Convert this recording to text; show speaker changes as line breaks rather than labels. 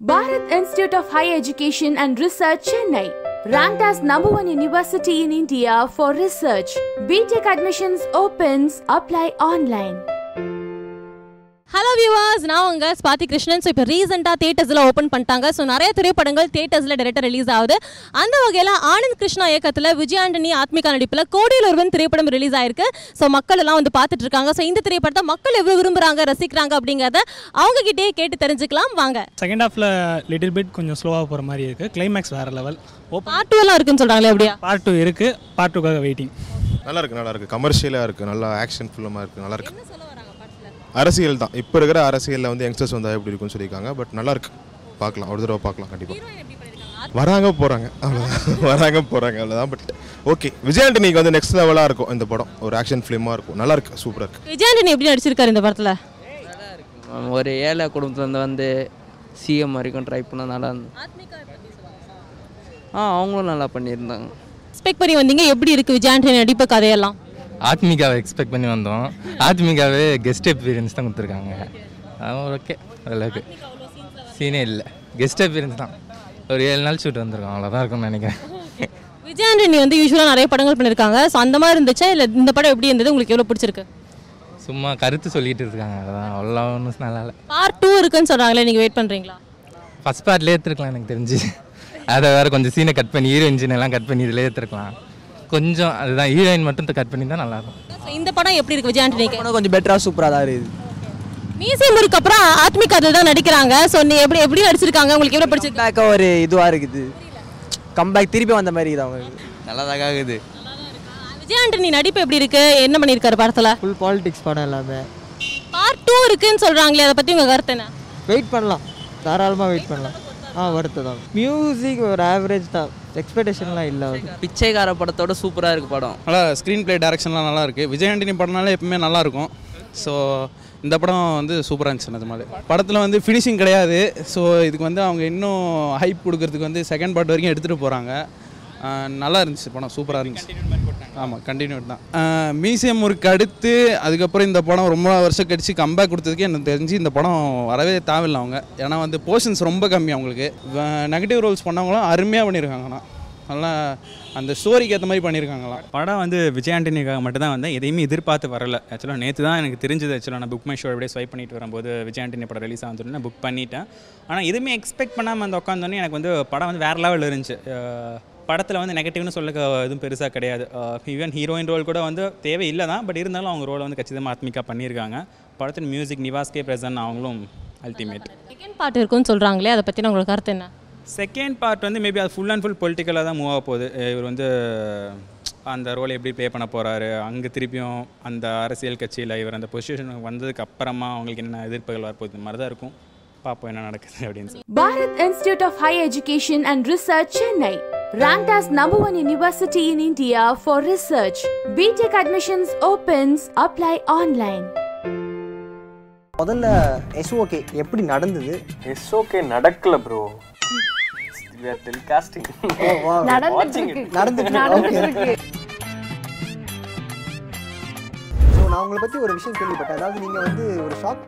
Bharat Institute of Higher Education and Research, Chennai. Ranked as number one university in India for research. BTech admissions opens. Apply online.
Hello viewers நான் உங்க Swathi Krishnan so இப்போ ரீசெண்டாக தேட்டர்ஸில் open பண்ணிட்டாங்க. So நிறைய திரைப்படங்கள் தேட்டர்ஸில் director release ஆகுது. அந்த வகையில் ஆனந்த் கிருஷ்ணா இயக்கத்தில் விஜய் ஆண்டனி ஆத்மிகா நடிப்பில் கோடியில் ஒருவன் திரைப்படம் ரிலீஸ் ஆயிருக்கு. ஸோ மக்கள் எல்லாம் வந்து பார்த்துட்டு இருக்காங்க. ஸோ இந்த திரைப்படத்தை மக்கள் எவ்வளோ விரும்புகிறாங்க ரசிக்கிறாங்க அப்படிங்கிறத அவங்க கிட்டே கேட்டு தெரிஞ்சுக்கலாம். வாங்க.
செகண்ட் ஹாஃபில் லிட்டில் பிட் கொஞ்சம் ஸ்லோவாக போகிற மாதிரி இருக்குது கிளைமேக்ஸ் வேறு லெவல்
பார்ட் டூ எல்லாம் இருக்குன்னு சொல்கிறாங்களே அப்படியா?
பார்ட் டூ இருக்குது பார்ட் டூக்காக வெயிட்டிங்
நல்லா இருக்கு நல்லா இருக்கு. கமர்ஷியலாக இருக்கு. நல்லா ஆக்ஷன் ஃபில்மாக இருக்கு. நல்லா இருக்கு. அரசியல் தான். இப்போ இருக்கிற அரசியலில் வந்து யங்ஸ்டர்ஸ் வந்தால் எப்படி இருக்கும்னு சொல்லியிருக்காங்க. பட் நல்லா இருக்கு. பார்க்கலாம். ஒரு தடவை பார்க்கலாம். கண்டிப்பாக வராங்க போகிறாங்க அவ்வளோதான் வராங்க போகிறாங்க அவ்வளோதான் பட் ஓகே விஜய் ஆண்டனிக்கு வந்து நெக்ஸ்ட் லெவலாக இருக்கும் இந்த படம். ஒரு ஆக்ஷன் ஃபிலிமாக இருக்கும். நல்லா இருக்கு. சூப்பராக இருக்கு.
விஜய் ஆண்டனி எப்படி நடிச்சிருக்காரு இந்த படத்தில்?
ஒரு ஏழை குடும்பத்துலேருந்து வந்து சிஎம் வரைக்கும் ட்ரை பண்ண நல்லா இருந்தது ஆ அவங்களும் நல்லா பண்ணியிருந்தாங்க.
எக்ஸ்பெக்ட் பண்ணி வந்தீங்க. எப்படி இருக்கு விஜய் ஆண்டனி நடிப்பு கதையெல்லாம்?
ஆத்மிகாவை எக்ஸ்பெக்ட் பண்ணி வந்தோம். ஆத்மிகாவே கெஸ்ட் எக்ஸ்பீரியன்ஸ் தான் கொடுத்துருக்காங்க. அவன் ஓகே ஓரளவுக்கு. சீனே இல்லை. கெஸ்ட் எக்ஸ்பீரியன்ஸ் தான். ஒரு ஏழு நாள் ஷூட் வந்திருக்கோம். அவ்வளோதான் இருக்கும்னு நினைக்கிறேன்.
விஜய் ஆண்டனி வந்து யூஸ்வலாக நிறைய படங்கள் பண்ணியிருக்காங்க ஸோ அந்த மாதிரி இருந்துச்சா? இல்லை இந்த படம் எப்படி இருந்தது? உங்களுக்கு எவ்வளோ பிடிச்சிருக்கு?
சும்மா கருத்து சொல்லிட்டு இருக்காங்க. அதான் அவ்வளோ ஒன்றும் நல்லா இல்லை.
பார்ட் டூ இருக்குன்னு சொல்கிறாங்களே நீங்கள் வெயிட் பண்ணுறீங்களா
ஃபஸ்ட் பார்ட்லேயே எடுத்துருக்கலாம் எனக்கு தெரிஞ்சு. அதை வேறு கொஞ்சம் சீனை கட் பண்ணி ஹீரோயின் எல்லாம் கட் பண்ணி இதில் எடுத்துருக்கலாம் கொஞ்சம் அதுதான் ஹீரோயின் மட்டும் கட் பண்ணி தான் நல்லாயிருக்கும்.
ஸோ இந்த படம் எப்படி இருக்கு விஜய் ஆண்டனிக்கு?
கொஞ்சம் பெட்டராக சூப்பராக தான் இருக்குது.
மியூசியம் முருக்கு அப்புறம் ஆத்மிக் அதில் தான் நடிக்கிறாங்க. ஸோ நீ எப்படி எப்படி நடிச்சிருக்காங்க. உங்களுக்கு எவ்வளோ பிடிச்சிருக்கு?
பேக்காக ஒரு இதுவாக இருக்குது. கம்பேக் திருப்பி வந்த மாதிரி இருக்குது அவங்களுக்கு.
நல்லா இருக்குது.
விஜய் ஆண்டனி நடிப்பு எப்படி இருக்கு? என்ன பண்ணியிருக்காரு படத்தில்?
ஃபுல் பாலிடிக்ஸ் படம் எல்லாமே.
பார்ட் டூ இருக்குன்னு சொல்கிறாங்களே அதை பற்றி உங்கள் கருத்து என்ன?
வெயிட் பண்ணலாம். தாராளமாக வெயிட் பண்ணலாம். ஆ வருத்து தான். மியூசிக் ஒரு ஆவரேஜ் தான். எக்ஸ்பெக்டேஷன்லாம் இல்லை அது
பிச்சைக்கார படத்தோட சூப்பராக இருக்கு படம்.
நல்லா ஸ்க்ரீன் ப்ளே டைரக்ஷன்லாம் நல்லா இருக்குது விஜய் ஆண்டனி படம்னாலே எப்பவுமே நல்லா இருக்கும். ஸோ இந்த படம் வந்து சூப்பராக இருந்துச்சு நிஜமாலே படத்தில் வந்து ஃபினிஷிங் கிடையாது. ஸோ இதுக்கு வந்து அவங்க இன்னும் ஹைப் கொடுக்கறதுக்கு வந்து செகண்ட் பார்ட் வரைக்கும் எடுத்துகிட்டு போகிறாங்க நல்லா இருந்துச்சு படம். சூப்பராக இருந்துச்சு. ஆமாம் கண்டினியூட் தான். மியூசியம் ஒர்க் அடுத்து அதுக்கப்புறம் இந்த படம் ரொம்ப வருஷம் கழிச்சு கம்பேக் கொடுத்ததுக்கு எனக்கு தெரிஞ்சு இந்த படம் வரவே தேவையில்லை அவங்க. ஏன்னா வந்து போர்ஷன்ஸ் ரொம்ப கம்மி அவங்களுக்கு. நெகட்டிவ் ரோல்ஸ் பண்ணவங்களும் அருமையாக பண்ணியிருக்காங்கண்ணா நல்லா அந்த ஸ்டோரிக்கு ஏற்ற மாதிரி பண்ணியிருக்காங்களாம்
படம் வந்து விஜய் ஆண்டனிக்காக மட்டும் தான் வந்தேன். எதையுமே எதிர்பார்த்து வரல. ஆக்சுவலாக நேற்று தான் எனக்கு தெரிஞ்சது. ஆக்சுவலாக நான் புக் மை ஷோ அப்படியே ஸ்வைப் பண்ணிட்டு வரும்போது விஜய் ஆண்டனி படம் ரிலீஸ் ஆகுதுன்னு நான் புக் பண்ணிட்டேன். ஆனால் எதுவுமே எக்ஸ்பெக்ட் பண்ணாமல் அந்த உட்காந்தோன்னே எனக்கு வந்து படம் வந்து வேறு லெவலில் இருந்துச்சு. படத்தில் வந்து நெகட்டிவ்னு சொல்ல எதுவும் பெருசாக கிடையாது. ஈவன் ஹீரோயின் ரோல் கூட வந்து தேவை இல்லை தான் பட் இருந்தாலும் அவங்க ரோலை வந்து கச்சிதமாக ஆத்மிக்கா பண்ணியிருக்காங்க படத்தின் மியூசிக் நிவாஸ் கே பிரசன் அவங்களும் அல்டிமேட்
செகண்ட் பார்ட் இருக்குன்னு சொல்கிறாங்களே அதை பற்றி உங்களுக்கு கருத்து என்ன?
செகண்ட் பார்ட் வந்து மேபி அது ஃபுல் அண்ட் ஃபுல் பொலிட்டிக்கலாக தான் மூவ் ஆக போகுது. இவர் வந்து அந்த ரோலை எப்படி ப்ளே பண்ண போகிறாரு அங்கே திருப்பியும் அந்த அரசியல் கட்சியில் இவர் அந்த பொசிஷனுக்கு வந்ததுக்கு அப்புறமா அவங்களுக்கு என்ன எதிர்ப்புகள் வரப்போகுது இந்த மாதிரி தான் இருக்கும். பார்ப்போம் என்ன நடக்குது அப்படின்னு சொல்லி.
Bharat Institute of Higher Education and Research, Chennai. Ranked as number one university in India for research. BTech admissions opens. Apply online.
முதல்ல எஸ்ஓகே எப்படி நடந்தது?
இட்ஸ் ஓகே நடக்கல ப்ரோ டெலிகாஸ்டிங்
நடந்துட்டு ஸோ நான் உங்களை பற்றி ஒரு விஷயம் கேள்விப்பட்டேன். அதாவது நீங்கள் வந்து ஒரு ஷாப்